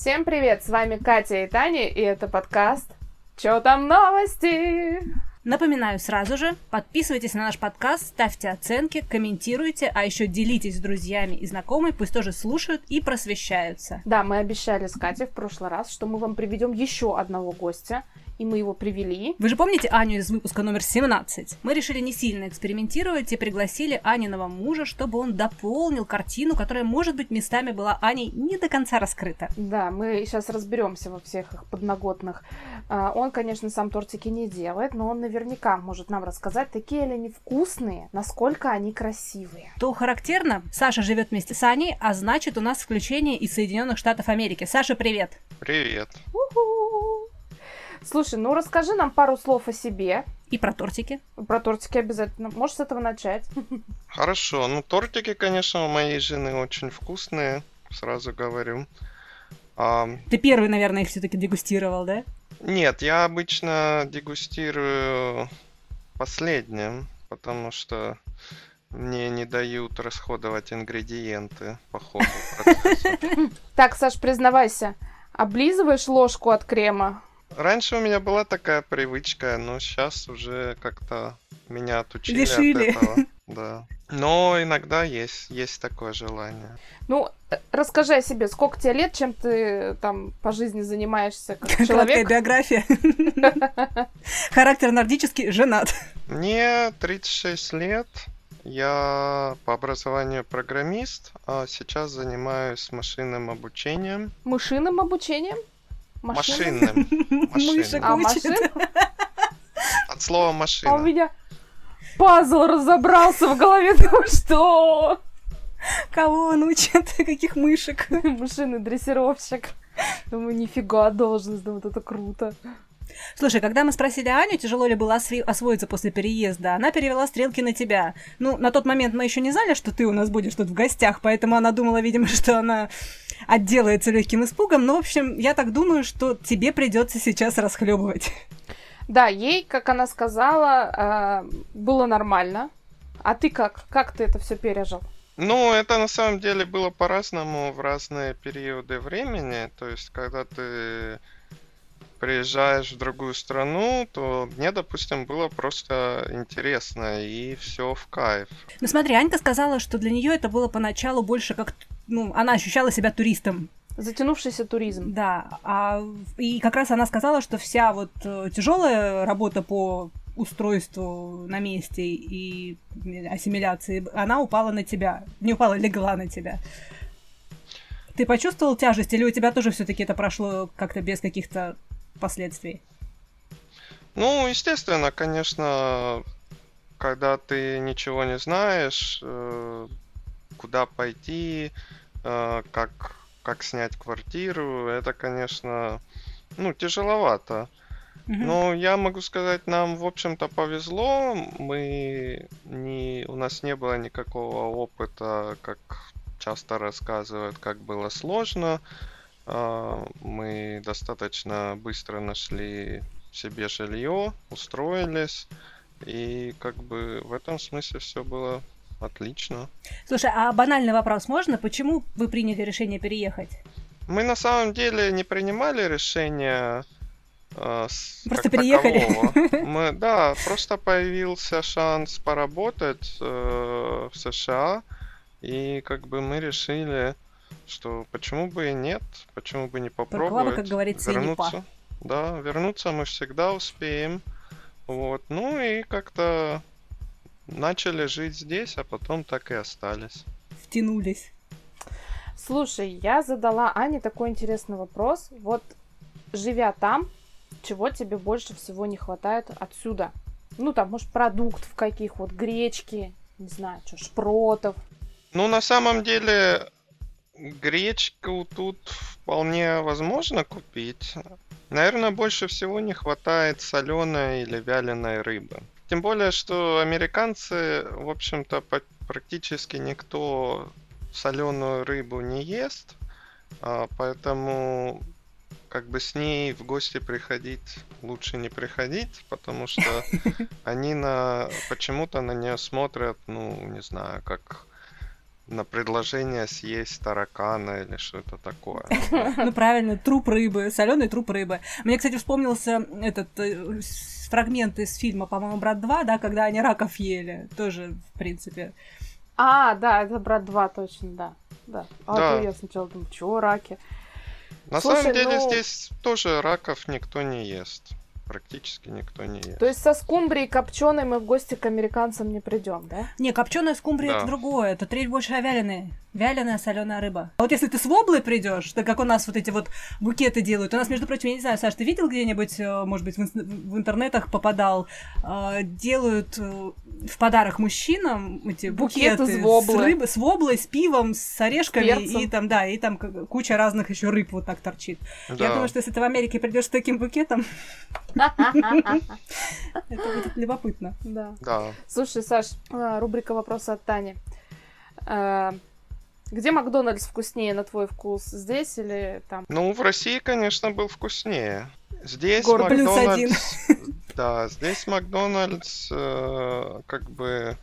Всем привет, с вами Катя и Таня, и это подкаст «Чё там новости?» Напоминаю сразу же, подписывайтесь на наш подкаст, ставьте оценки, комментируйте, а еще делитесь с друзьями и знакомыми, пусть тоже слушают и просвещаются. Да, мы обещали с Катей в прошлый раз, что мы вам приведем еще одного гостя, и мы его привели. Вы же помните Аню из выпуска номер 17? Мы решили не сильно экспериментировать и пригласили Аниного мужа, чтобы он дополнил картину, которая, может быть, местами была Аней не до конца раскрыта. Да, мы сейчас разберемся во всех их подноготных. А, он, конечно, сам тортики не делает, но он наверняка может нам рассказать, такие ли они вкусные, насколько они красивые. То характерно, Саша живет вместе с Аней, а значит, у нас включение из Соединенных Штатов Америки. Саша, привет! Привет! У-ху! Слушай, ну расскажи нам пару слов о себе. И про тортики. Про тортики обязательно. Можешь с этого начать? Хорошо. Ну, тортики, конечно, у моей жены очень вкусные, сразу говорю. А... Ты первый, наверное, их все-таки дегустировал, да? Нет, я обычно дегустирую последним, потому что мне не дают расходовать ингредиенты по ходу процесса. Так, Саш, признавайся, облизываешь ложку от крема? Раньше у меня была такая привычка, но сейчас уже как-то меня отучили Лишили. от этого. Да. Но иногда есть, есть такое желание. Ну, э, расскажи о себе, сколько тебе лет, чем ты там по жизни занимаешься как Краткая человек? биография. Характер нордический, женат. Мне 36 лет. Я по образованию программист, а сейчас занимаюсь машинным обучением. Машинным обучением? Машинным. Мышек А машин? От слова А у машина. меня пазл разобрался в голове. Ну что? Кого он учит? Каких мышек? Машинный дрессировщик. Думаю, нифига должность, да вот это круто. Слушай, когда мы спросили Аню, тяжело ли было осви- освоиться после переезда, она перевела стрелки на тебя. Ну, на тот момент мы еще не знали, что ты у нас будешь тут в гостях, поэтому она думала, видимо, что она отделается легким испугом. Но, в общем, я так думаю, что тебе придется сейчас расхлебывать. Да, ей, как она сказала, э, было нормально. А ты как? Как ты это все пережил? Ну, это на самом деле было по-разному в разные периоды времени. То есть, когда ты приезжаешь в другую страну, то мне, допустим, было просто интересно и все в кайф. Ну смотри, Анька сказала, что для нее это было поначалу больше как... Ну, она ощущала себя туристом. Затянувшийся туризм. Да, а, и как раз она сказала, что вся вот тяжелая работа по устройству на месте и ассимиляции, она упала на тебя. Не упала, легла на тебя. Ты почувствовал тяжесть, или у тебя тоже все-таки это прошло как-то без каких-то последствий? Ну, естественно, конечно, когда ты ничего не знаешь, э, куда пойти, э, как, как снять квартиру, это, конечно, ну, тяжеловато. Но я могу сказать, нам, в общем-то, повезло. Мы не, у нас не было никакого опыта, как часто рассказывают, как было сложно. А, Мы достаточно быстро нашли себе жилье, устроились. И как бы в этом смысле все было отлично. Слушай, а банальный вопрос можно? Почему вы приняли решение переехать? Мы на самом деле не принимали решение э, Просто как переехали. такового. Мы, да, просто появился шанс поработать э, в США, и как бы мы решили, что почему бы и нет, почему бы не попробовать. как говорится, и вернуться. Да, вернуться мы всегда успеем. Вот, ну и как-то начали жить здесь, а потом так и остались. Втянулись. Слушай, я задала Ане такой интересный вопрос. Вот, живя там, чего тебе больше всего не хватает отсюда? Ну, там, может, продуктов каких, вот гречки, не знаю, что, шпротов. Ну, на самом деле, гречку тут вполне возможно купить. Наверное, больше всего не хватает соленой или вяленой рыбы. Тем более, что американцы, в общем-то, практически никто соленую рыбу не ест, а, поэтому как бы с ней в гости приходить лучше не приходить, потому что они на почему-то на нее смотрят, ну, не знаю, как на предложение съесть таракана или что-то такое. Ну правильно, труп рыбы, соленый труп рыбы. Мне, кстати, вспомнился этот э, фрагмент из фильма, по-моему, «Брат 2», да, когда они раков ели. Тоже, в принципе. А, да, это брат 2, точно, да. Да. А Да. то я сначала думаю, чего раки? На Слушай, самом деле ну- здесь тоже раков никто не ест. Практически никто не ест. То есть со скумбрией копченой мы в гости к американцам не придем, да? Не, копченая скумбрия Да. это другое. Это треть больше вяленая. Вяленая соленая рыба. А вот если ты с воблой придешь, так как у нас вот эти вот букеты делают. У нас, между прочим, я не знаю, Саш, ты видел где-нибудь, э, может быть, в, инс- в интернетах попадал, э, делают э, в подарок мужчинам эти Букет букеты из воблы. с рыбой, с воблой, с пивом, с орешками перцем. и там, да, и там куча разных еще рыб вот так торчит. Я Да. думаю, что если ты в Америке придешь с таким букетом, это будет любопытно. Да. Да. Слушай, Саш, а, рубрика «Вопросы от Тани». А, Где Макдональдс вкуснее, на твой вкус? Здесь или там? Ну, в России, конечно, был вкуснее. Здесь плюс Макдональдс... Да, здесь Макдональдс э, как бы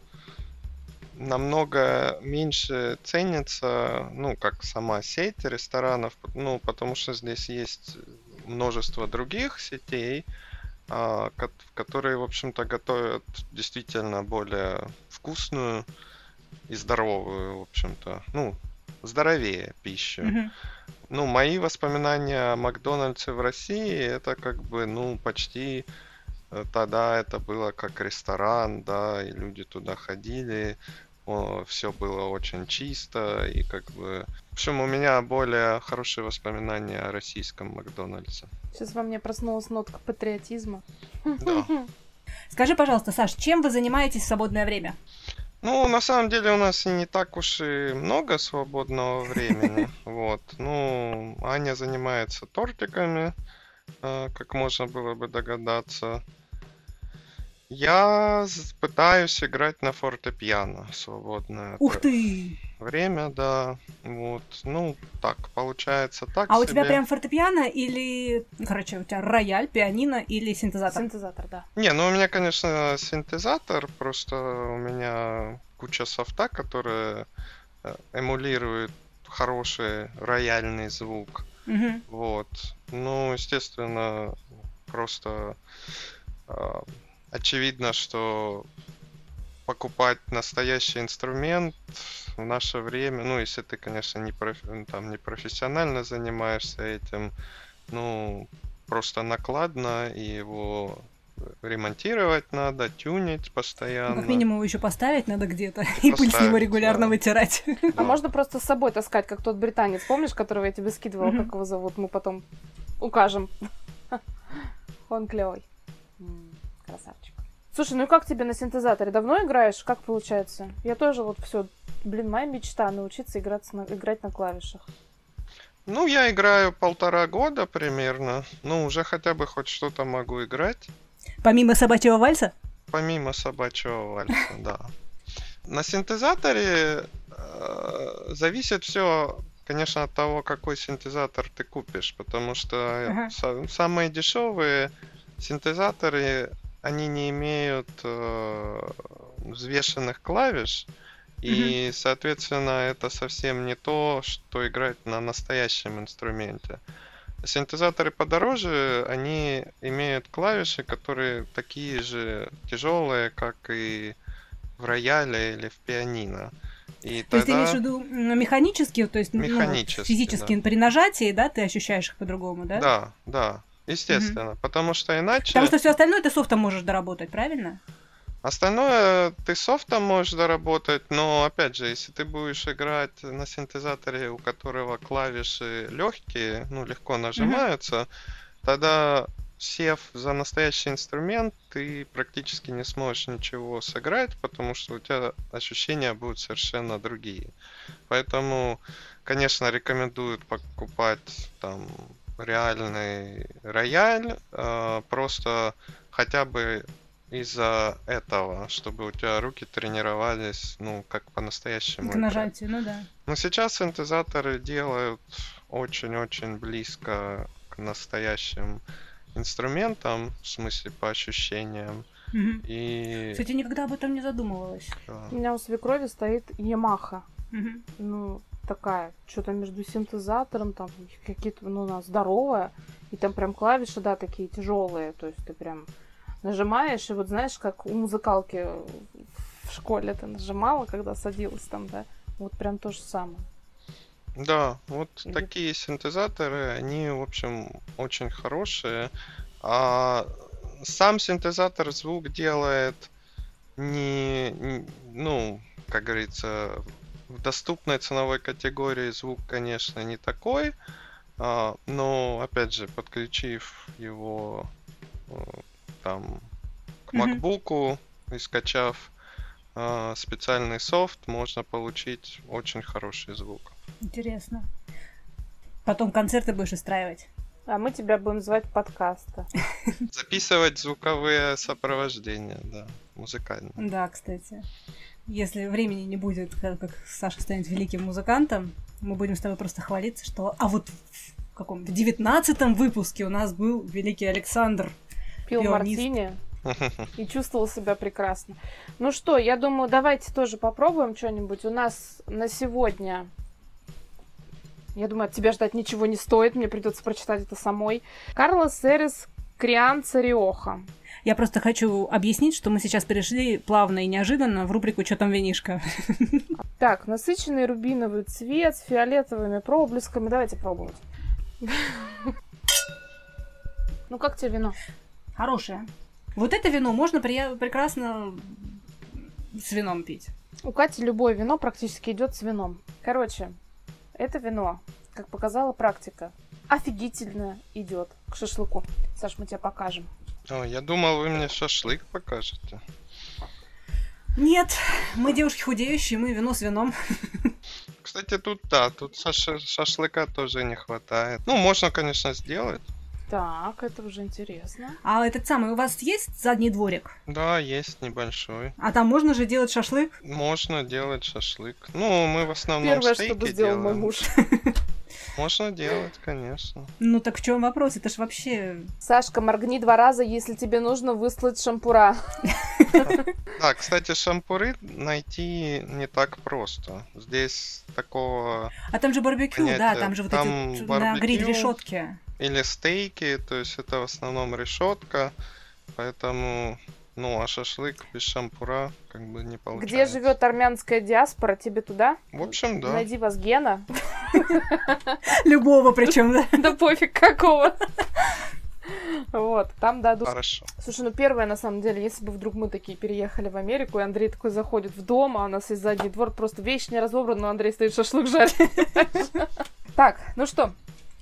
намного меньше ценится, ну, как сама сеть ресторанов, ну, потому что здесь есть множество других сетей, а, ко- которые, в общем-то, готовят действительно более вкусную и здоровую, в общем-то, ну, здоровее пищу. Мгм. Ну, мои воспоминания о Макдональдсе в России, это как бы, ну, почти э, тогда это было как ресторан, да, и люди туда ходили, все было очень чисто, и как бы... В общем, у меня более хорошие воспоминания о российском Макдональдсе. Сейчас во мне проснулась нотка патриотизма. Да. Скажи, пожалуйста, Саш, чем вы занимаетесь в свободное время? Ну, на самом деле у нас не так уж и много свободного времени. Вот. Ну, Аня занимается тортиками, э, как можно было бы догадаться. Я пытаюсь играть на фортепиано свободное Ух ты! время, да. Вот. Ну, так, получается так А у тебя себе. прям фортепиано или, короче, у тебя рояль, пианино или синтезатор? Синтезатор, да. Не, ну у меня, конечно, синтезатор, просто у меня куча софта, которая э, эмулирует хороший рояльный звук. Мгм. Вот. Ну, естественно, просто э, очевидно, что покупать настоящий инструмент в наше время, ну, если ты, конечно, не, профи- там, не профессионально занимаешься этим, ну, просто накладно, и его ремонтировать надо, тюнить Ну, постоянно. как минимум его еще поставить надо где-то и пыль с него регулярно да. вытирать. А Да. можно просто с собой таскать, как тот британец, помнишь, которого я тебе скидывала, Мгм. как его зовут? Мы потом укажем. Он клевый. Красавчик. Слушай, ну и как тебе на синтезаторе? Давно играешь? Как получается? Я тоже вот все, блин, моя мечта научиться играть на, играть на клавишах. Ну, я играю полтора года примерно. Ну, уже хотя бы хоть что-то могу играть. Помимо собачьего вальса? Помимо собачьего вальса, да. На синтезаторе э, зависит все, конечно, от того, какой синтезатор ты купишь, потому что Ага. са- самые дешевые синтезаторы, они не имеют э, взвешенных клавиш, и, соответственно, это совсем не то, что играть на настоящем инструменте. Синтезаторы подороже, они имеют клавиши, которые такие же тяжелые, как и в рояле или в пианино. И То есть ты тогда... имеешь в виду механические, то есть ну, Механически, физически при нажатии, да, ты ощущаешь их по-другому, да? Да, да, естественно. Потому что иначе... Потому что все остальное ты софтом можешь доработать, правильно? Остальное ты софтом можешь доработать, но опять же, если ты будешь играть на синтезаторе, у которого клавиши легкие, ну, легко нажимаются, тогда сев за настоящий инструмент, ты практически не сможешь ничего сыграть, потому что у тебя ощущения будут совершенно другие. Поэтому, конечно, рекомендуют покупать там реальный рояль, э, просто хотя бы из-за этого, чтобы у тебя руки тренировались, ну, как по-настоящему. К нажатию, ну да. Но сейчас синтезаторы делают очень-очень близко к настоящим инструментам, в смысле по ощущениям. Мгм. И Кстати, никогда об этом не задумывалась. да. У меня у свекрови стоит Ямаха. Мгм. ну, такая, что-то между синтезатором, там, какие-то, ну, она здоровая, и там прям клавиши, да, такие тяжелые, то есть ты прям нажимаешь, и вот знаешь, как у музыкалки в школе ты нажимала, когда садилась там, да, вот прям то же самое. Да, вот Или- такие синтезаторы, они, в общем, очень хорошие. А сам синтезатор звук делает не, не- ну, как говорится, в доступной ценовой категории звук, конечно, не такой. а, но, опять же, подключив его э, там к. MacBook и скачав а, специальный софт, можно получить очень хороший звук. Интересно. Потом концерты будешь устраивать. А мы тебя будем звать подкаста. Записывать звуковые сопровождения, да, музыкальные. Да, кстати. Если времени не будет, как, Саша станет великим музыкантом, мы будем с тобой просто хвалиться, что... А вот в каком в девятнадцатом выпуске у нас был великий Александр. Пил Пианист. мартини и чувствовал себя прекрасно. Ну что, я думаю, давайте тоже попробуем что-нибудь. У нас на сегодня... Я думаю, от тебя ждать ничего не стоит, мне придется прочитать это самой. Карлос Эрис Крианца Риоха. Я просто хочу объяснить, что мы сейчас перешли плавно и неожиданно в рубрику «Чё там винишко?». Так, насыщенный рубиновый цвет с фиолетовыми проблесками. Давайте пробовать. Ну как тебе вино? Хорошее. Вот это вино можно прия- прекрасно с вином пить. У Кати любое вино практически идет с вином. Короче, это вино, как показала практика, офигительно идет к шашлыку. Саш, мы тебе покажем. О, я думал, вы мне шашлык покажете. Нет, мы девушки худеющие, мы вино с вином. Кстати, тут да, тут шаш- шашлыка тоже не хватает. Ну, можно, конечно, сделать. Так, это уже интересно. А этот самый, у вас есть задний дворик? Да, есть небольшой. А там можно же делать шашлык? Можно делать шашлык. Ну, мы в основном Первое, стейки что бы сделал мой делаем. муж. Можно делать, конечно. Ну так в чем вопрос? Это ж вообще... Сашка, моргни два раза, если тебе нужно выслать шампура. Да, кстати, шампуры найти не так просто. Здесь такого А там же барбекю, да, там же вот эти на гриль решетки. или стейки, то есть это в основном решетка, поэтому, ну, а шашлык без шампура как бы не получается. Где живет армянская диаспора, тебе туда? В общем, да. Найди вас Гена. Любого причем, да. Да пофиг какого. Вот, там дадут Хорошо. Слушай, ну первое, на самом деле, если бы вдруг мы такие переехали в Америку, и Андрей такой заходит в дом, а у нас есть задний двор, просто вещь не разобрана, но Андрей стоит шашлык жарит. Так, ну что,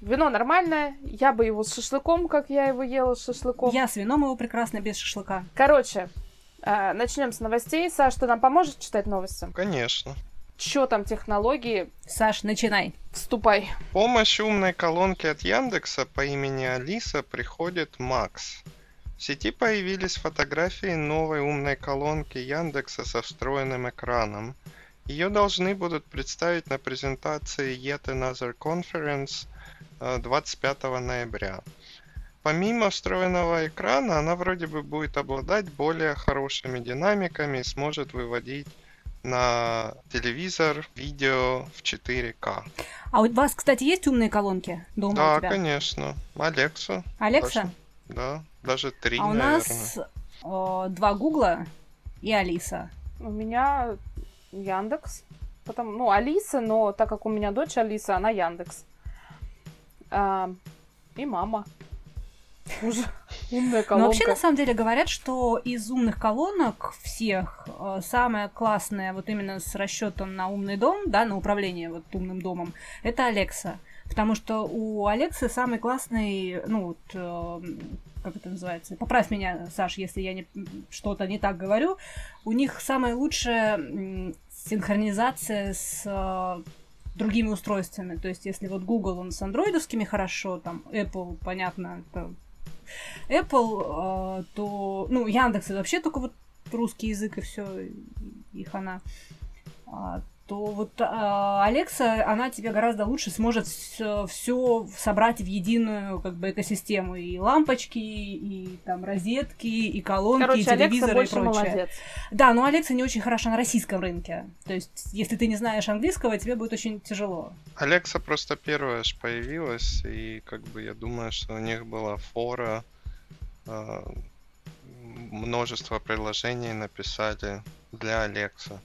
вино нормальное, я бы его с шашлыком, как я его ела с шашлыком. Я с вином его прекрасно без шашлыка. Короче, начнем с новостей. Саш, ты нам поможешь читать новости? Конечно. Чё там технологии? Саш, начинай. Вступай. В помощь умной колонки от Яндекса по имени Алиса приходит Макс. В сети появились фотографии новой умной колонки Яндекса со встроенным экраном. Ее должны будут представить на презентации Yet Another Conference э, 25 ноября. Помимо встроенного экрана, она вроде бы будет обладать более хорошими динамиками и сможет выводить на телевизор видео в 4К. А у вас, кстати, есть умные колонки дома у Да, тебя? конечно. Алекса. Алекса? Даже- Да, даже три, А у наверное. нас э, два Гугла и Алиса. У меня Яндекс. Потом, ну, Алиса, но так как у меня дочь Алиса, она Яндекс. А, и мама. Уже умная Но колонка. вообще, на самом деле, говорят, что из умных колонок всех э, самая классная, вот именно с расчетом на умный дом, да, на управление вот умным домом, это Алекса. Потому что у Алексы самый классный, ну вот, э, как это называется, поправь меня, Саш, если я не, что-то не так говорю, у них самая лучшая м, синхронизация с э, другими устройствами. То есть, если вот Google, он с андроидовскими хорошо, там Apple, понятно, это Apple, э, то, ну, Яндекс это вообще только вот русский язык и все, и хана. А, то вот а, Алекса, она тебе гораздо лучше сможет все собрать в единую как бы экосистему. И лампочки, и там розетки, и колонки, Короче, и телевизоры Алекса и прочее. молодец. Да, но Алекса не очень хороша на российском рынке. То есть, если ты не знаешь английского, тебе будет очень тяжело. Алекса просто первая ж появилась, и как бы я думаю, что у них была фора, э, множество приложений написали для Алекса.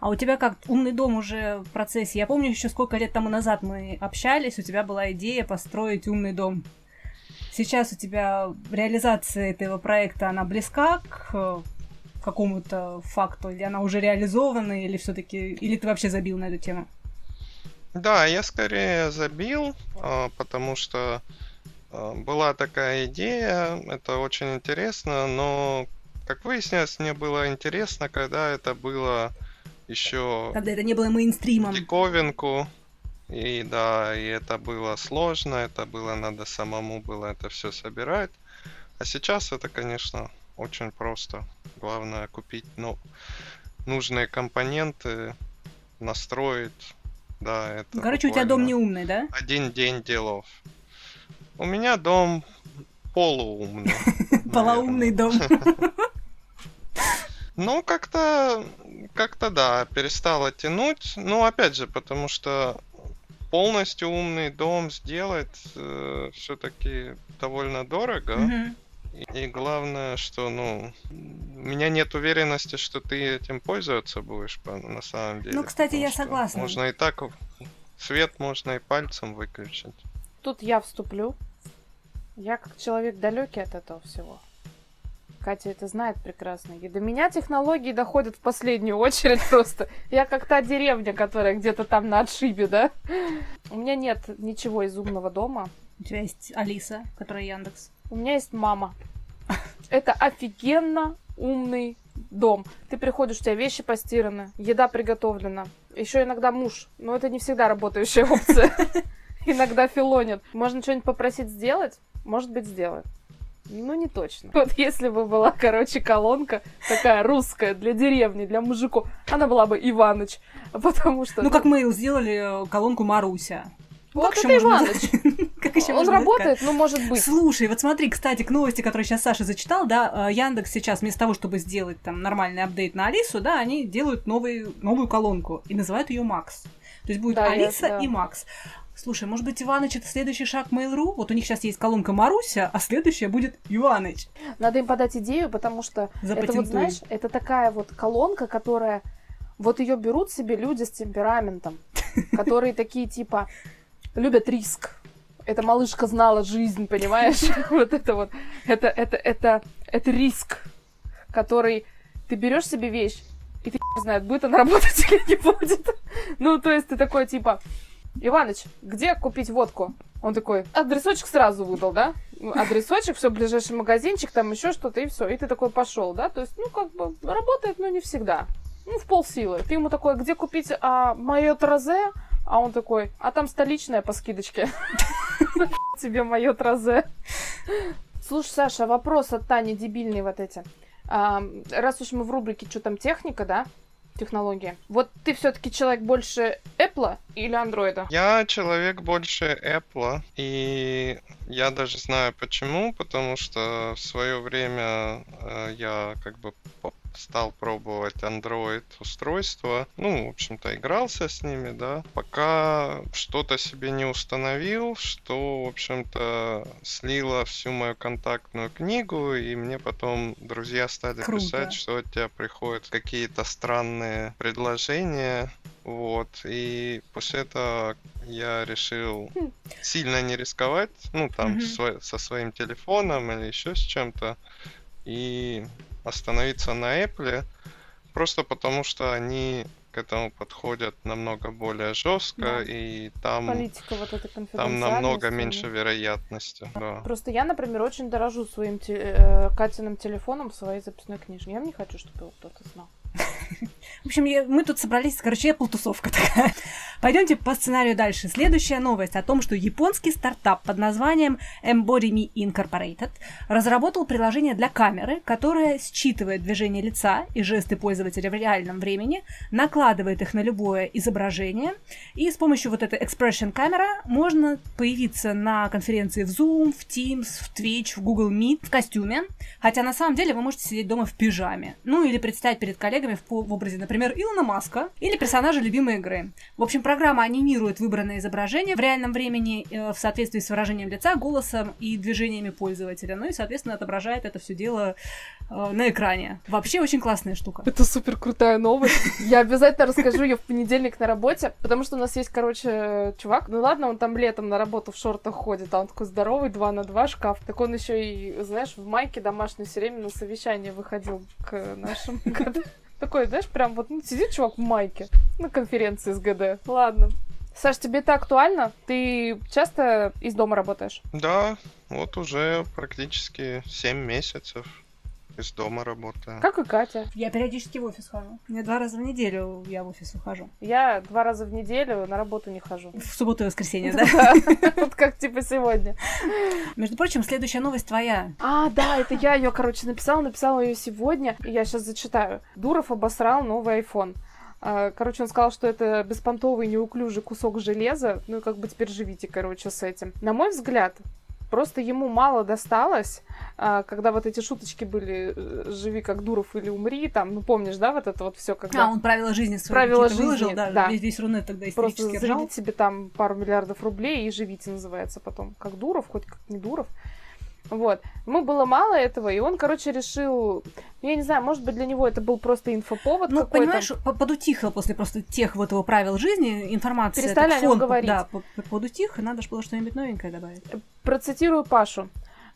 А у тебя как умный дом уже в процессе? Я помню еще сколько лет тому назад мы общались, у тебя была идея построить умный дом. Сейчас у тебя реализация этого проекта, она близка к э, какому-то факту, или она уже реализована, или все-таки, или ты вообще забил на эту тему? Да, я скорее забил, а, потому что а, была такая идея, это очень интересно, но, как выяснилось, мне было интересно, когда это было еще Когда это не было мейнстримом. диковинку. И да, и это было сложно, это было надо самому было это все собирать. А сейчас это, конечно, очень просто. Главное купить ну, нужные компоненты, настроить. Да, это Ну, Короче, у тебя дом не умный, да? Один день делов. У меня дом полуумный. Полоумный дом. Ну, как-то, как-то да, перестало тянуть. Ну, опять же, потому что полностью умный дом сделать все-таки довольно дорого. Мгм. И главное, что, ну, у меня нет уверенности, что ты этим пользоваться будешь по- на самом деле. Ну, кстати, я согласна. Можно и так, свет можно и пальцем выключить. Тут я вступлю. Я как человек далекий от этого всего. Катя это знает прекрасно. И до меня технологии доходят в последнюю очередь просто. Я как та деревня, которая где-то там на отшибе, да? У меня нет ничего из умного дома. У тебя есть Алиса, которая Яндекс. У меня есть мама. Это офигенно умный дом. Ты приходишь, у тебя вещи постираны, еда приготовлена. Еще иногда муж, но это не всегда работающая опция. Иногда филонит. Можно что-нибудь попросить сделать? Может быть, сделает. Ну, не точно. Вот если бы была, короче, колонка такая русская для деревни, для мужиков, она была бы Иваныч. Потому что... Ну, как мы сделали э, колонку Маруся. вот как это можно Иваныч. Как еще Он можно работает, ну, может быть. Слушай, вот смотри, кстати, к новости, которую сейчас Саша зачитал, да, э, Яндекс сейчас вместо того, чтобы сделать там нормальный апдейт на Алису, да, они делают новый, новую колонку и называют ее Макс. То есть будет Да, я- Алиса да. и Макс. Слушай, может быть, Иваныч это следующий шаг Mail.ru? Вот у них сейчас есть колонка Маруся, а следующая будет Иваныч. Надо им подать идею, потому что это вот, знаешь, это такая вот колонка, которая... Вот ее берут себе люди с темпераментом, которые такие, типа, любят риск. Эта малышка знала жизнь, понимаешь? Вот это вот. Это, это, это, это риск, который... Ты берешь себе вещь, и ты не знает, будет она работать или не будет. Ну, то есть ты такой, типа, Иваныч, где купить водку? Он такой, адресочек сразу выдал, да? Ну, Адресочек, все, ближайший магазинчик, там еще что-то, и все. И ты такой пошел, да? То есть, ну, как бы, работает, но не всегда. Ну, в полсилы. Ты ему такой, где купить а, мое трозе? А он такой, а там столичная по скидочке. Тебе мое трозе. Слушай, Саша, вопрос от Тани, дебильные вот эти. А, раз уж мы в рубрике «Что там техника», да? Технология. Вот ты все-таки человек больше Apple или андроида? Я человек больше Apple, и я даже знаю почему, потому что в свое время э, я как бы стал пробовать Android устройства. Ну, в общем-то, игрался с ними, да. Пока что-то себе не установил, что, в общем-то, слило всю мою контактную книгу, и мне потом друзья стали Круто. писать, что от тебя приходят какие-то странные предложения. Вот, и после этого я решил Хм. сильно не рисковать, ну, там, сво- со своим телефоном или еще с чем-то, и остановиться на Apple, просто потому что они к этому подходят намного более жестко, Да. и там, Политика вот эта там намного меньше вероятности. Да. Просто я, например, очень дорожу своим те- э, Катиным телефоном в своей записной книжке. Я не хочу, чтобы его кто-то знал. В общем, я- мы тут собрались, короче, Apple тусовка такая. Пойдемте по сценарию дальше. Следующая новость о том, что японский стартап под названием Embody Me Incorporated разработал приложение для камеры, которое считывает движение лица и жесты пользователя в реальном времени, накладывает их на любое изображение, и с помощью вот этой Expression камера можно появиться на конференции в Zoom, в Teams, в Twitch, в Google Meet в костюме, хотя на самом деле вы можете сидеть дома в пижаме. Ну или предстать перед коллегами в, в образе, например, Илона Маска или персонажа любимой игры. В общем, программа анимирует выбранное изображение в реальном времени э, в соответствии с выражением лица, голосом и движениями пользователя. Ну и, соответственно, отображает это все дело э, на экране. Вообще очень классная штука. Это супер крутая новость. Я обязательно расскажу ее в понедельник на работе, потому что у нас есть, короче, чувак. Ну ладно, он там летом на работу в шортах ходит, а он такой здоровый, 2 на 2 шкаф. Так он еще и, знаешь, в майке домашней все время на совещание выходил к нашим ГД. Такой, знаешь, прям вот ну, сидит чувак в майке на конференции с ГД. Ладно. Саш, тебе это актуально? Ты часто из дома работаешь? Да, вот уже практически 7 месяцев из дома работаю. Как и Катя. Я периодически в офис хожу. Мне два раза в неделю я в офис ухожу. Я два раза в неделю на работу не хожу. В субботу и воскресенье, да? Вот как типа сегодня. Между прочим, следующая новость твоя. А, да, это я ее, короче, написала, написала ее сегодня. И я сейчас зачитаю. Дуров обосрал новый iPhone. А, Короче, он сказал, что это беспонтовый неуклюжий кусок железа. Ну и как бы теперь живите, короче, с этим. На мой взгляд, просто ему мало досталось, а, когда вот эти шуточки были э, «живи как Дуров или умри», там, ну помнишь, да, вот это вот все, когда А, он правила жизни свои Правила какие-то выложил, жизни, да, да. Весь, весь Рунет тогда просто заведите себе там пару миллиардов рублей и живите, называется потом. Как Дуров, хоть как не Дуров. Вот. Ему было мало этого, и он, короче, решил... Я не знаю, может быть, для него это был просто инфоповод Ну, какой-то. понимаешь, по- подутихло после просто тех вот его правил жизни, информация. Перестали так о нем фон, говорить. Да, по- по- подутих, и надо же было что-нибудь новенькое добавить. Процитирую Пашу.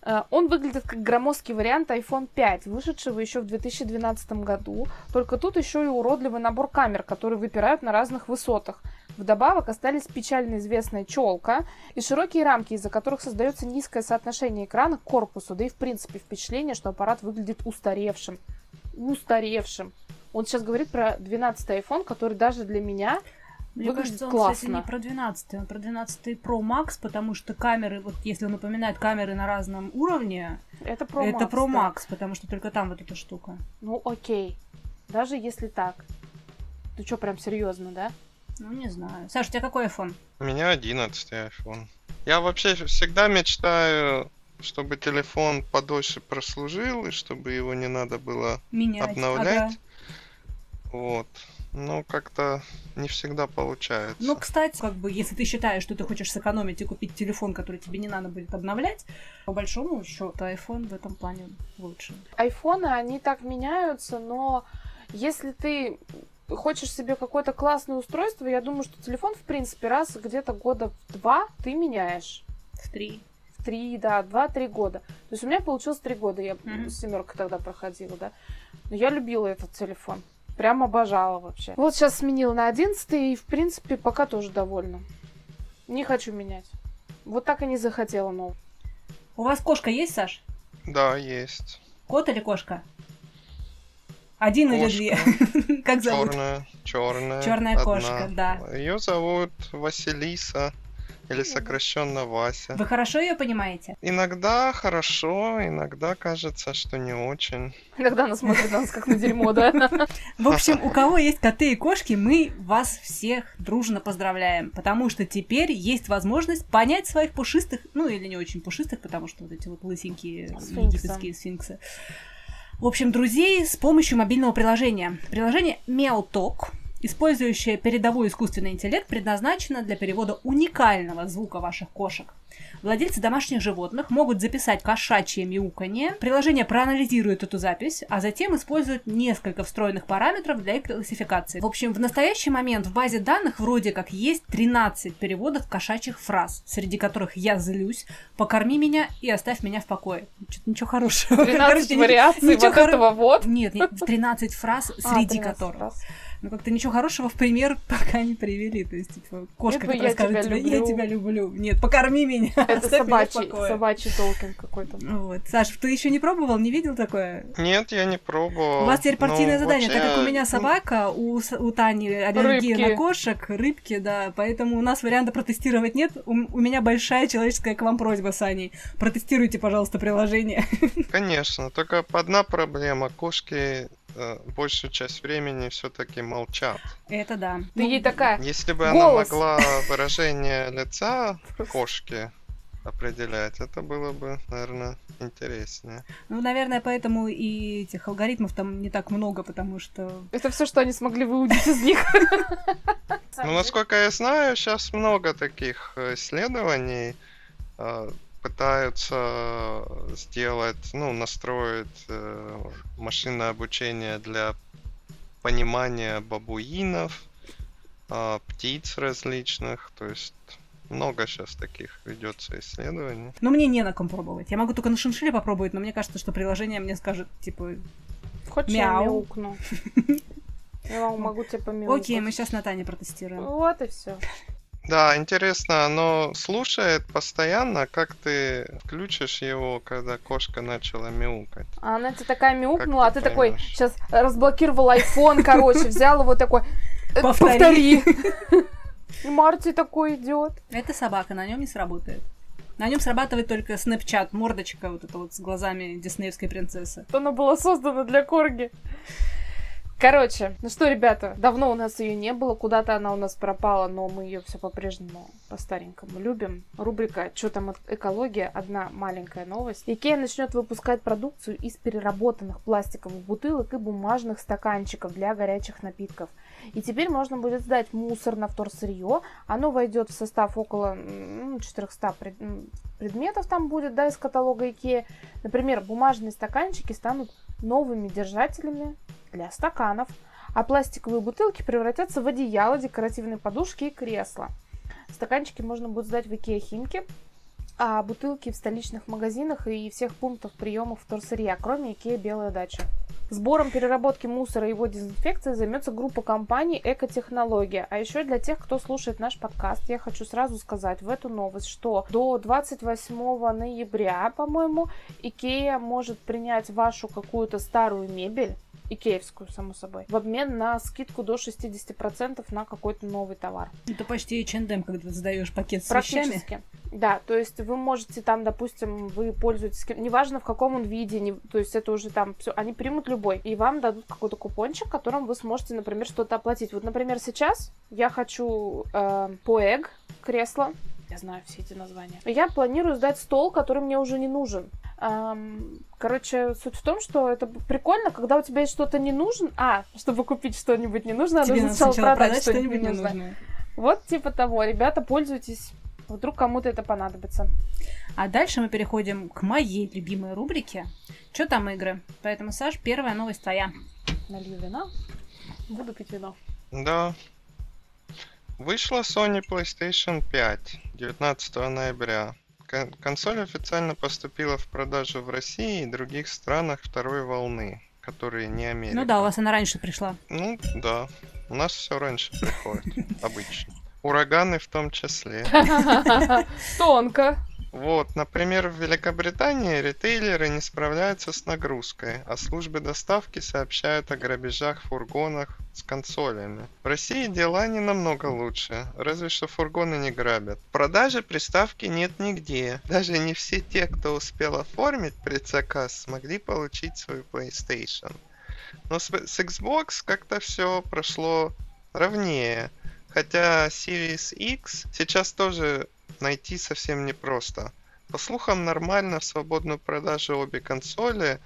Э, Он выглядит как громоздкий вариант iPhone 5, вышедшего еще в 2012 году. Только тут еще и уродливый набор камер, которые выпирают на разных высотах. Вдобавок остались печально известная челка и широкие рамки, из-за которых создается низкое соотношение экрана к корпусу, да и в принципе впечатление, что аппарат выглядит устаревшим. Устаревшим. Он сейчас говорит про 12 iPhone, который даже для меня Мне Выглядит кажется, он, классно. кстати, не про 12, он про 12 Pro Max, потому что камеры, вот если он упоминает камеры на разном уровне, это Pro это Max, Pro да. Max, потому что только там вот эта штука. Ну окей. Даже если так. Ты что, прям серьезно, да? Ну, не знаю. Саша, у тебя какой iPhone? У меня 11 iPhone. Я вообще всегда мечтаю, чтобы телефон подольше прослужил, и чтобы его не надо было Менять. обновлять. Ага. Вот. Но как-то не всегда получается. Ну, кстати, как бы, если ты считаешь, что ты хочешь сэкономить и купить телефон, который тебе не надо будет обновлять, по большому счету iPhone в этом плане лучше. Айфоны, они так меняются, но если ты хочешь себе какое-то классное устройство, я думаю, что телефон, в принципе, раз где-то года в два ты меняешь. В три. В три, да, два-три года. То есть у меня получилось три года, я Мгм. семерка тогда проходила, да. Но я любила этот телефон. Прям обожала вообще. Вот сейчас сменила на 11 и, в принципе, пока тоже довольна. Не хочу менять. Вот так и не захотела новый. У вас кошка есть, Саш? Да, есть. Кот или кошка? Один или Кошка. две? Как зовут? Черная, черная. Чёрная кошка, да. Ее зовут Василиса, или сокращенно Вася. Вы хорошо ее понимаете? Иногда хорошо, иногда кажется, что не очень. Иногда она смотрит на нас как на дерьмо, да? В общем, у кого есть коты и кошки, мы вас всех дружно поздравляем, потому что теперь есть возможность понять своих пушистых, ну или не очень пушистых, потому что вот эти вот лысенькие египетские сфинксы. В общем, друзей с помощью мобильного приложения. Приложение MeowTalk, использующее передовой искусственный интеллект, предназначено для перевода уникального звука ваших кошек. Владельцы домашних животных могут записать кошачье мяуканье. Приложение проанализирует эту запись, а затем использует несколько встроенных параметров для их классификации. В общем, в настоящий момент в базе данных вроде как есть 13 переводов кошачьих фраз, среди которых «я злюсь», «покорми меня» и «оставь меня в покое». Что-то ничего хорошего. 13 Короче, ни- вариаций вот этого вот. Нет, нет, 13 фраз, А, среди 13 которых. Но как-то ничего хорошего в пример пока не привели. То есть, типа, кошка, Либо которая я скажет тебя тебе, я люблю. тебя люблю. Нет, покорми меня. Это собачий, покое». собачий толкин какой-то. Вот. Саш, ты еще не пробовал, не видел такое? Нет, я не пробовал. У вас теперь партийное Ну, задание, так как у меня собака, у, у Тани аллергия Рыбки. на кошек, рыбки, да, поэтому у нас варианта протестировать нет. У, у меня большая человеческая к вам просьба, Сани. Протестируйте, пожалуйста, приложение. Конечно, только одна проблема. Кошки большую часть времени все-таки молчат. Это да. Ты Ну, ей такая, Если бы она Голос. могла выражение лица кошки определять, это было бы, наверное, интереснее. Ну, наверное, поэтому и этих алгоритмов там не так много, потому что... это все, что они смогли выудить из них. Ну, насколько я знаю, сейчас много таких э, исследований э, пытаются сделать, ну, настроить э, машинное обучение для понимания бабуинов, э, птиц различных, то есть много сейчас таких ведется исследований. Ну, мне не на ком пробовать. Я могу только на шиншилле попробовать, но мне кажется, что приложение мне скажет, типа, Хочешь, я Мяу. мяукну? Я могу тебе помяукать. окей, мы сейчас на Тане протестируем. Вот и все. Да, интересно, оно слушает постоянно, как ты включишь его, когда кошка начала мяукать. А она тебе такая мяукнула, а ты ты такой, сейчас разблокировал iPhone, короче, взял его такой, «Э, Повтори». повтори. И Марти такой идет. Это собака, на нем не сработает. На нем срабатывает только Snapchat, мордочка вот эта вот с глазами диснеевской принцессы. Она была создана для корги. Короче, ну что, ребята, давно у нас ее не было, куда-то она у нас пропала, но мы ее все по-прежнему по-старенькому любим. Рубрика «Что там экология?» Одна маленькая новость. Икея начнет выпускать продукцию из переработанных пластиковых бутылок и бумажных стаканчиков для горячих напитков. И теперь можно будет сдать мусор на вторсырье. Оно войдет в состав около м, 400 пред- м, предметов там будет, да, из каталога Икея. Например, бумажные стаканчики станут новыми держателями для стаканов, а пластиковые бутылки превратятся в одеяло, декоративные подушки и кресла. Стаканчики можно будет сдать в Икеа Химки, а бутылки в столичных магазинах и всех пунктах приемов вторсырья, кроме Икеа Белая дача. Сбором переработки мусора и его дезинфекцией займется группа компаний «Экотехнология». А еще для тех, кто слушает наш подкаст, я хочу сразу сказать в эту новость, что до 28 ноября, по-моему, Икея может принять вашу какую-то старую мебель, икеевскую, само собой, в обмен на скидку до 60% на какой-то новый товар. Это почти H&M, когда ты сдаешь пакет с вещами. Да, то есть вы можете там, допустим, вы пользуетесь, неважно в каком он виде, не- то есть это уже там все, они примут любой, и вам дадут какой-то купончик, которым вы сможете, например, что-то оплатить. Вот, например, сейчас я хочу э, поэг кресло, я знаю все эти названия. Я планирую сдать стол, который мне уже не нужен. Короче, суть в том, что это прикольно, когда у тебя есть что-то не нужно. А, чтобы купить что-нибудь не нужно, Тебе надо надо сначала, сначала продать, продать что-нибудь что-нибудь нужное. ненужное. Вот типа того. Ребята, пользуйтесь. Вдруг кому-то это понадобится. А дальше мы переходим к моей любимой рубрике. Что там игры? Поэтому, Саш, первая новость твоя. Налью вина. Буду пить вино. Да. Вышла Sony PlayStation 5 19 ноября. Кон- Консоль официально поступила в продажу в России и других странах второй волны, которые не Америка. Ну да, у вас она раньше пришла. Ну да, у нас все раньше приходит, обычно. Ураганы в том числе. Тонко. Вот, например, в Великобритании ритейлеры не справляются с нагрузкой, а службы доставки сообщают о грабежах фургонах с консолями. В России дела не намного лучше, разве что фургоны не грабят. В продаже приставки нет нигде. Даже не все те, кто успел оформить предзаказ, смогли получить свою PlayStation. Но с, с Xbox как-то все прошло ровнее. Хотя Series X сейчас тоже найти совсем непросто. По слухам, нормально в свободную продажу обе консоли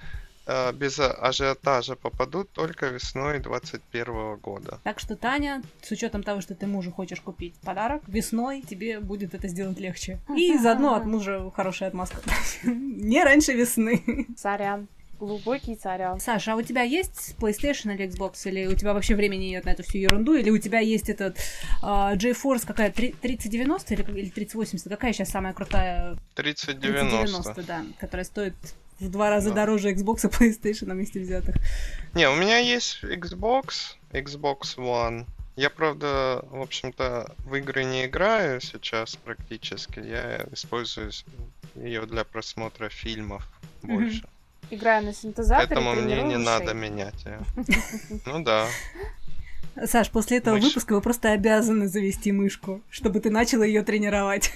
э, без ажиотажа попадут только весной 2021 года. Так что, Таня, с учетом того, что ты мужу хочешь купить подарок, весной тебе будет это сделать легче. И заодно от мужа хорошая отмазка. Не раньше весны. Сорян. Глубокий сорян. Саша, а у тебя есть PlayStation или Xbox? Или у тебя вообще времени нет на эту всю ерунду? Или у тебя есть этот а, GeForce какая? три- 3090 или, или 3080? Какая сейчас самая крутая? 3090. 3090, да. Которая стоит в два раза Да. дороже Xbox и PlayStation на месте взятых. Не, у меня есть Xbox, Xbox One. Я, правда, в общем-то, в игры не играю сейчас практически. Я использую ее для просмотра фильмов больше. Играя на синтезаторе, Поэтому мне не надо менять ее. Ну да. Саш, после этого Мышь. выпуска вы просто обязаны завести мышку, чтобы ты начала ее тренировать.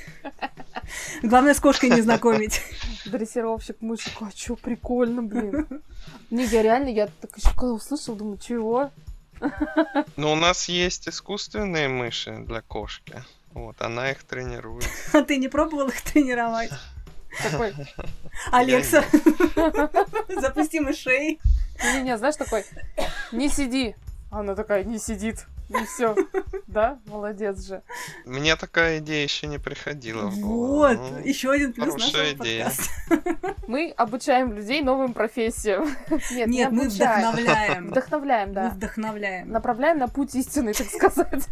Главное, с кошкой не знакомить. Дрессировщик мышек, а чё, прикольно, блин. Не, я реально, я так еще когда услышал, думаю, чего? Но у нас есть искусственные мыши для кошки. Вот, она их тренирует. А ты не пробовал их тренировать? Такой, Алекса, запусти мышей. не-не, знаешь, такой, не сиди. Она такая, не сидит. И все. Да? Молодец же. Мне такая идея еще не приходила. Вот, Ну, еще один плюс хорошая нашего идея. подкаста. Мы обучаем людей новым профессиям. Нет, не Нет, мы обучаем. вдохновляем. Вдохновляем, Мы да. вдохновляем. Направляем на путь истины, так сказать.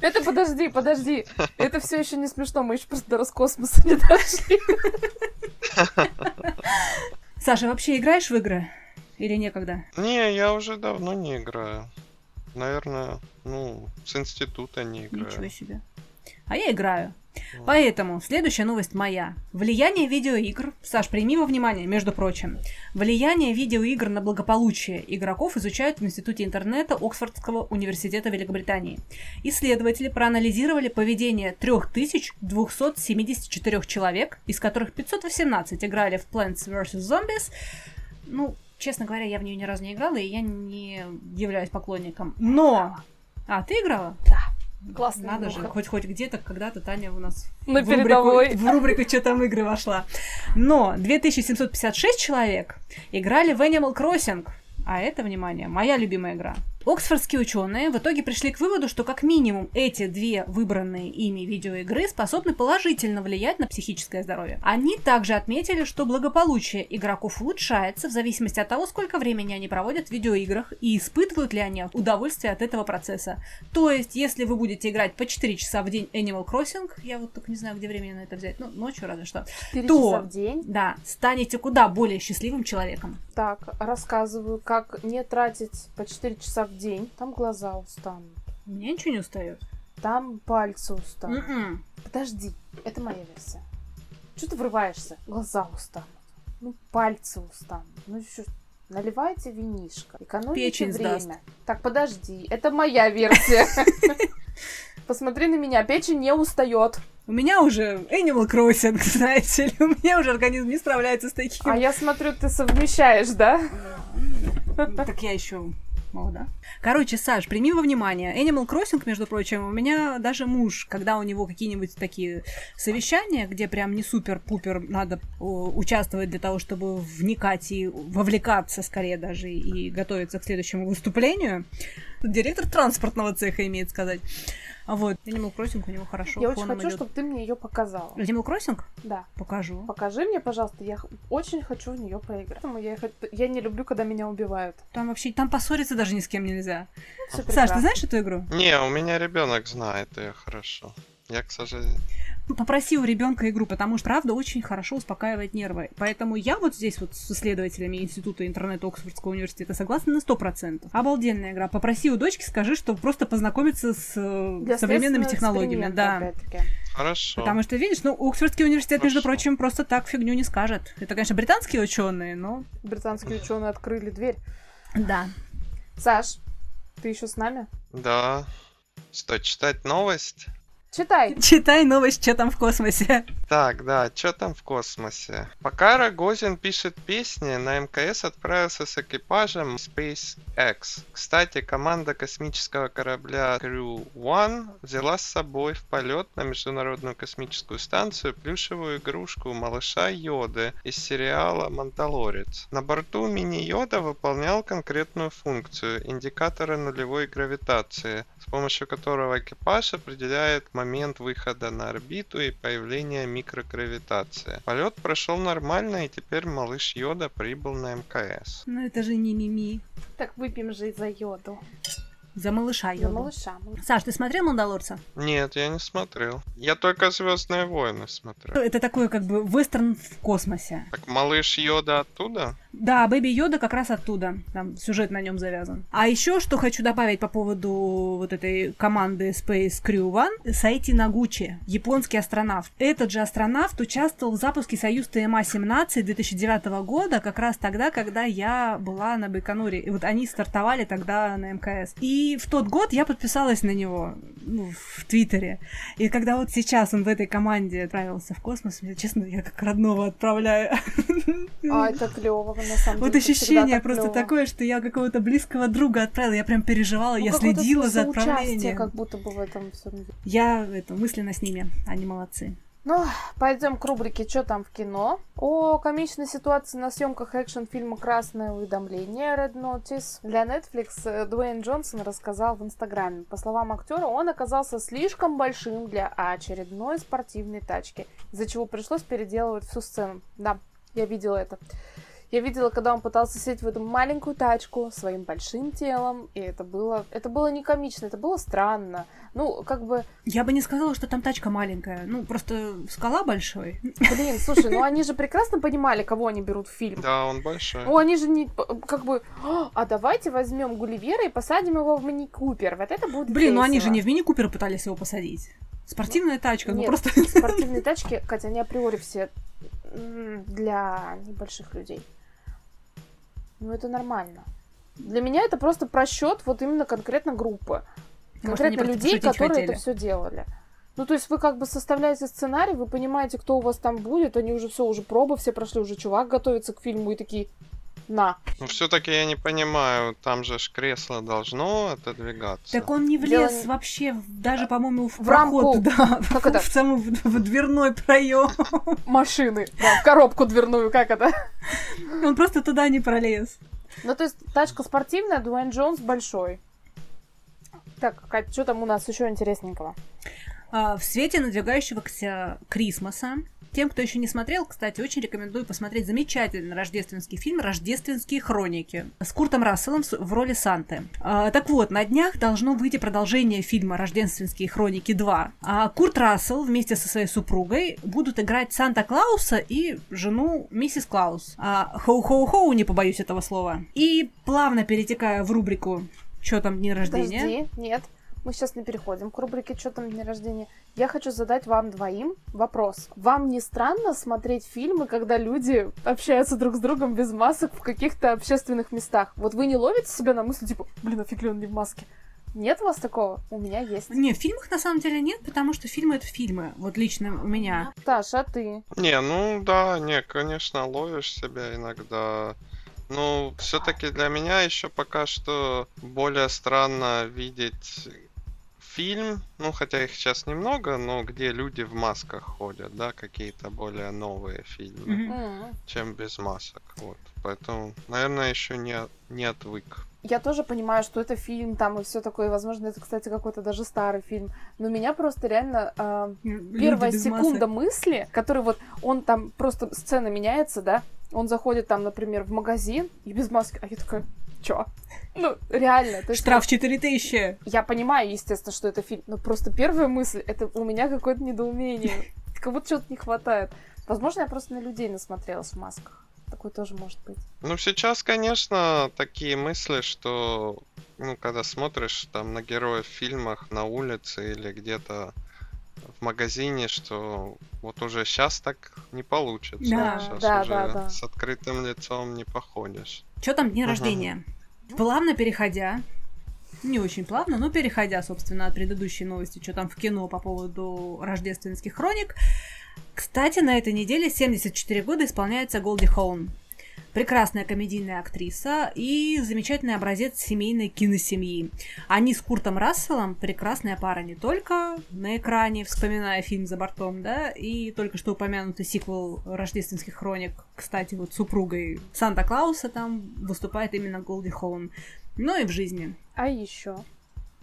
Это подожди, подожди. Это все еще не смешно, мы еще просто до Роскосмоса не дошли. Саша, вообще играешь в игры? Или некогда? Не, я уже давно не играю. Наверное, ну, с института не играю. Ничего себе. А я играю. Поэтому следующая новость моя. Влияние видеоигр. Саш, прими во внимание, между прочим. Влияние видеоигр на благополучие игроков изучают в Институте интернета Оксфордского университета Великобритании. Исследователи проанализировали поведение 3274 человек, из которых 518 играли в Plants vs. Zombies. Ну, честно говоря, я в нее ни разу не играла, и я не являюсь поклонником. Но... А, ты играла? Классно. Надо же, хоть хоть где-то когда-то Таня у нас На в рубрику- в рубрику «Что там игры» вошла. Но 2756 человек играли в Animal Crossing. А это, внимание, моя любимая игра. Оксфордские ученые в итоге пришли к выводу, что как минимум эти две выбранные ими видеоигры способны положительно влиять на психическое здоровье. Они также отметили, что благополучие игроков улучшается в зависимости от того, сколько времени они проводят в видеоиграх и испытывают ли они удовольствие от этого процесса. То есть, если вы будете играть по 4 часа в день Animal Crossing, я вот только не знаю, где времени на это взять, ну, ночью разве что, 4 то- часа в день. да, станете куда более счастливым человеком. Так, рассказываю, как не тратить по 4 часа в день. Там глаза устанут. У меня ничего не устает. Там пальцы устанут. М-м. Подожди, это моя версия. Что ты врываешься? Глаза устанут. Ну, пальцы устанут. Ну, еще наливайте винишко. Экономите Печень время. сдаст. Так, подожди, это моя версия. Посмотри на меня, печень не устает. У меня уже Animal Crossing, знаете ли, у меня уже организм не справляется с таким. А я смотрю, ты совмещаешь, да? Так я еще молода. Короче, Саш, прими во внимание. Animal Crossing, между прочим, у меня даже муж, когда у него какие-нибудь такие совещания, где прям не супер-пупер надо участвовать для того, чтобы вникать и вовлекаться скорее даже и готовиться к следующему выступлению, директор транспортного цеха имеет сказать. А вот, Animal Crossing у него хорошо. Я очень хочу, идёт. чтобы ты мне ее показала. Animal Crossing? Да. Покажу. Покажи мне, пожалуйста, я очень хочу в нее поиграть. Поэтому Я, я не люблю, когда меня убивают. Там вообще, там поссориться даже ни с кем нельзя. Всё Саш, прекрасно. ты знаешь эту игру? Не, у меня ребенок знает ее хорошо. Я, к сожалению. Попроси у ребенка игру, потому что правда очень хорошо успокаивает нервы. Поэтому я вот здесь вот с исследователями Института интернета Оксфордского университета согласна на 100%. Обалденная игра. Попроси у дочки, скажи, что просто познакомиться с э, Для современными технологиями. Да. Хорошо. Потому что, видишь, ну, Оксфордский университет, между Хорошо. прочим, просто так фигню не скажет. Это, конечно, британские ученые, но... Британские ученые открыли дверь. Да. Саш, ты еще с нами? Да. Что, читать новость? Читай. Читай новость, что там в космосе. Так, да, что там в космосе? Пока Рогозин пишет песни, на МКС отправился с экипажем SpaceX. Кстати, команда космического корабля Crew One взяла с собой в полет на Международную космическую станцию плюшевую игрушку малыша Йоды из сериала «Мандалорец». На борту мини-Йода выполнял конкретную функцию индикатора нулевой гравитации, с помощью которого экипаж определяет момент выхода на орбиту и появления микрогравитации. Полет прошел нормально, и теперь малыш Йода прибыл на МКС. Ну, это же не Мими. Так выпьем же за йоду. За малыша За Йоду. малыша. Саш, ты смотрел «Мандалорца»? Нет, я не смотрел. Я только Звездные войны смотрел. Это такой как бы вестерн в космосе. Так малыш Йода оттуда? Да, Бэби Йода как раз оттуда. Там сюжет на нем завязан. А еще что хочу добавить по поводу вот этой команды Space Crew One. Сайти Нагучи, японский астронавт. Этот же астронавт участвовал в запуске Союз ТМА-17 2009 года, как раз тогда, когда я была на Байконуре. И вот они стартовали тогда на МКС. И в тот год я подписалась на него ну, в Твиттере. И когда вот сейчас он в этой команде отправился в космос, мне, честно, я как родного отправляю. А, это клево, на самом Вот деле. всегда ощущение просто клёво. такое, что я какого-то близкого друга отправила. Я прям переживала, Ну, я следила за отправлением. как будто бы в этом всем. Я это, мысленно с ними, они молодцы. Ну, пойдем к рубрике «Что там в кино?». О комичной ситуации на съемках экшн-фильма «Красное уведомление» Red Notice для Netflix э, Дуэйн Джонсон рассказал в Инстаграме. По словам актера, он оказался слишком большим для очередной спортивной тачки, из-за чего пришлось переделывать всю сцену. Да, я видела это. Я видела, когда он пытался сесть в эту маленькую тачку своим большим телом, и это было, это было не комично, это было странно. Ну, как бы, Я бы не сказала, что там тачка маленькая. Ну, просто скала большой. блин, слушай, ну они же прекрасно понимали, кого они берут в фильм. Да, он большой. Ну, они же не, как бы, «А, давайте возьмем Гулливера и посадим его в мини-купер. Вот это будет Блин, ну они же весело». не в мини-купер пытались его посадить. Спортивная тачка, ну Нет, просто... спортивные тачки, Катя, они априори все для небольших людей. Ну, это нормально. Для меня это просто просчет вот именно конкретно группы. Может, Конкретно просто людей, которые хотели. это все делали. Ну, то есть вы как бы составляете сценарий, вы понимаете, кто у вас там будет, они уже все, уже пробы все прошли, уже чувак готовится к фильму и такие, на. Но все-таки я не понимаю, там же ж кресло должно отодвигаться. Так он не Дело влез не- вообще, даже, по-моему, в, В проход, рамку. да, Как это? в самый в, в дверной проем. Машины, да, в коробку дверную, как это? Он просто туда не пролез. Ну, то есть тачка спортивная, Дуэйн Джонс большой. Так, Кать, что там у нас еще интересненького? А, В свете надвигающегося Christmas а. Тем, кто еще не смотрел, кстати, очень рекомендую посмотреть замечательный рождественский фильм «Рождественские хроники» с Куртом Расселом в роли Санты. А, Так вот, на днях должно выйти продолжение фильма «Рождественские хроники 2». А Курт Рассел вместе со своей супругой будут играть Санта-Клауса и жену миссис Клаус. А, Хоу-хоу-хоу, не побоюсь этого слова. И плавно перетекая в рубрику «Чё там дни рождения?» Подожди, нет. Мы сейчас не переходим к рубрике «Что там день рождения?». Я хочу задать вам двоим вопрос. Вам не странно смотреть фильмы, когда люди общаются друг с другом без масок в каких-то общественных местах? Вот вы не ловите себя на мысли, типа, блин, а фиг ли он не в маске? Нет у вас такого? У меня есть. Не, в фильмах на самом деле нет, потому что фильмы это фильмы. Вот лично у меня. Таша, а ты? Не, ну да, не, конечно, ловишь себя иногда. Ну, все-таки для меня еще пока что более странно видеть фильм, ну хотя их сейчас немного, но где люди в масках ходят, да, какие-то более новые фильмы. М. чем без масок. Вот. Поэтому, наверное, еще не, не отвык. Я тоже понимаю, что это фильм там и все такое. Возможно, это, кстати, какой-то даже старый фильм. Но меня просто реально Люди первая секунда масок. мысли, который вот он там просто сцена меняется, да, он заходит там, например, в магазин и без маски, а я такая, чё? Ну, реально. То есть Штраф 4000. Я понимаю, естественно, что это фильм, но просто первая мысль, это у меня какое-то недоумение. Как будто чего-то не хватает. Возможно, я просто на людей насмотрелась в масках. Такое тоже может быть. Ну, сейчас, конечно, такие мысли, что, ну, когда смотришь там на героев в фильмах, на улице или где-то в магазине, что вот уже сейчас так не получится. Да, сейчас да, уже да, да. с открытым лицом не походишь. Что там дни Ага. рождения? Плавно переходя, не очень плавно, но переходя, собственно, от предыдущей новости, что там в кино по поводу рождественских хроник. Кстати, на этой неделе 74 года исполняется Голди Хоун. Прекрасная комедийная актриса и замечательный образец семейной киносемьи. Они с Куртом Расселом прекрасная пара не только на экране, вспоминая фильм «За бортом», да, и только что упомянутый сиквел «Рождественских хроник», кстати, вот супругой Санта-Клауса там выступает именно Голди Хоун. Ну и в жизни. А еще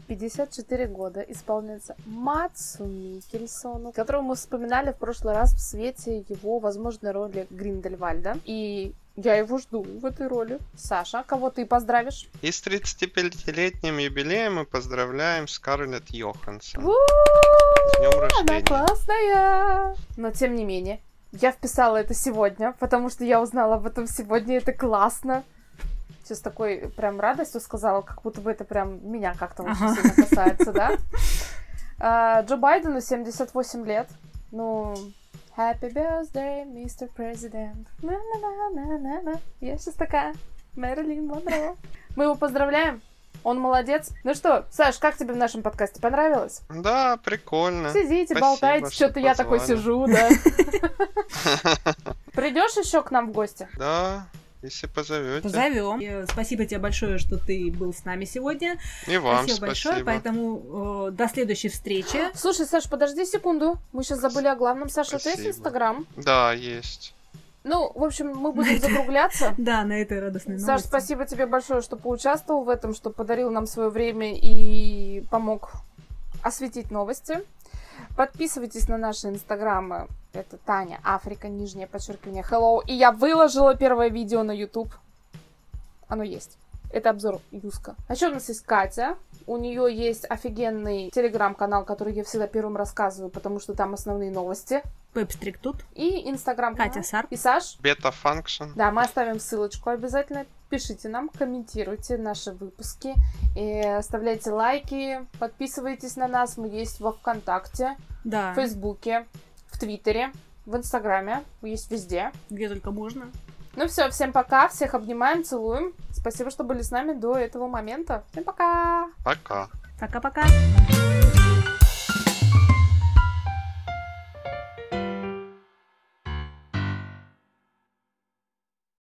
54 года исполняется Мацу Микельсону, которого мы вспоминали в прошлый раз в свете его возможной роли Гриндельвальда. И Я его жду в этой роли. Саша, кого ты поздравишь? И с 35-летним юбилеем мы поздравляем Скарлетт Йоханссон. С днем Она рождения. классная! Но тем не менее, я вписала это сегодня, потому что я узнала об этом сегодня, это классно. Сейчас такой прям радостью сказала, как будто бы это прям меня как-то очень Ага. сильно касается, да? А, Джо Байдену 78 лет. Ну, Happy birthday, Mr. President. На-на-на-на-на-на. Я сейчас такая Мэрилин Монро. Мы его поздравляем. Он молодец. Ну что, Саш, как тебе в нашем подкасте? Понравилось? Да, прикольно. Сидите, Спасибо, болтаете, что что-то я такой позвали. сижу, да. Придешь еще к нам в гости? Да, если позовете. Позовем. Э, Спасибо тебе большое, что ты был с нами сегодня. И вам спасибо большое. спасибо. Поэтому э, до следующей встречи. Слушай, Саш, подожди секунду. Мы сейчас забыли о главном. Саша, у тебя есть. Инстаграм? Да, есть. Ну, в общем, мы будем закругляться. Да, на этой радостной Саш, новости. спасибо тебе большое, что поучаствовал в этом, что подарил нам свое время и помог осветить новости. Подписывайтесь на наши инстаграмы. Это Таня, Африка, нижнее подчеркивание, hello. И я выложила первое видео на YouTube. Оно есть. Это обзор Юска. А еще у нас есть Катя. У нее есть офигенный телеграм-канал, который я всегда первым рассказываю, потому что там основные новости. Пепстрик тут. И инстаграм Катя Сарп. И Саш, Бета-функшн. да, мы оставим ссылочку обязательно. Пишите нам, комментируйте наши выпуски, и оставляйте лайки, подписывайтесь на нас. Мы есть во ВКонтакте, Да. в Фейсбуке, в Твиттере, в Инстаграме. Мы есть везде. Где только можно. Ну все, всем пока, всех обнимаем, целуем. Спасибо, что были с нами до этого момента. Всем пока! Пока. Пока-пока.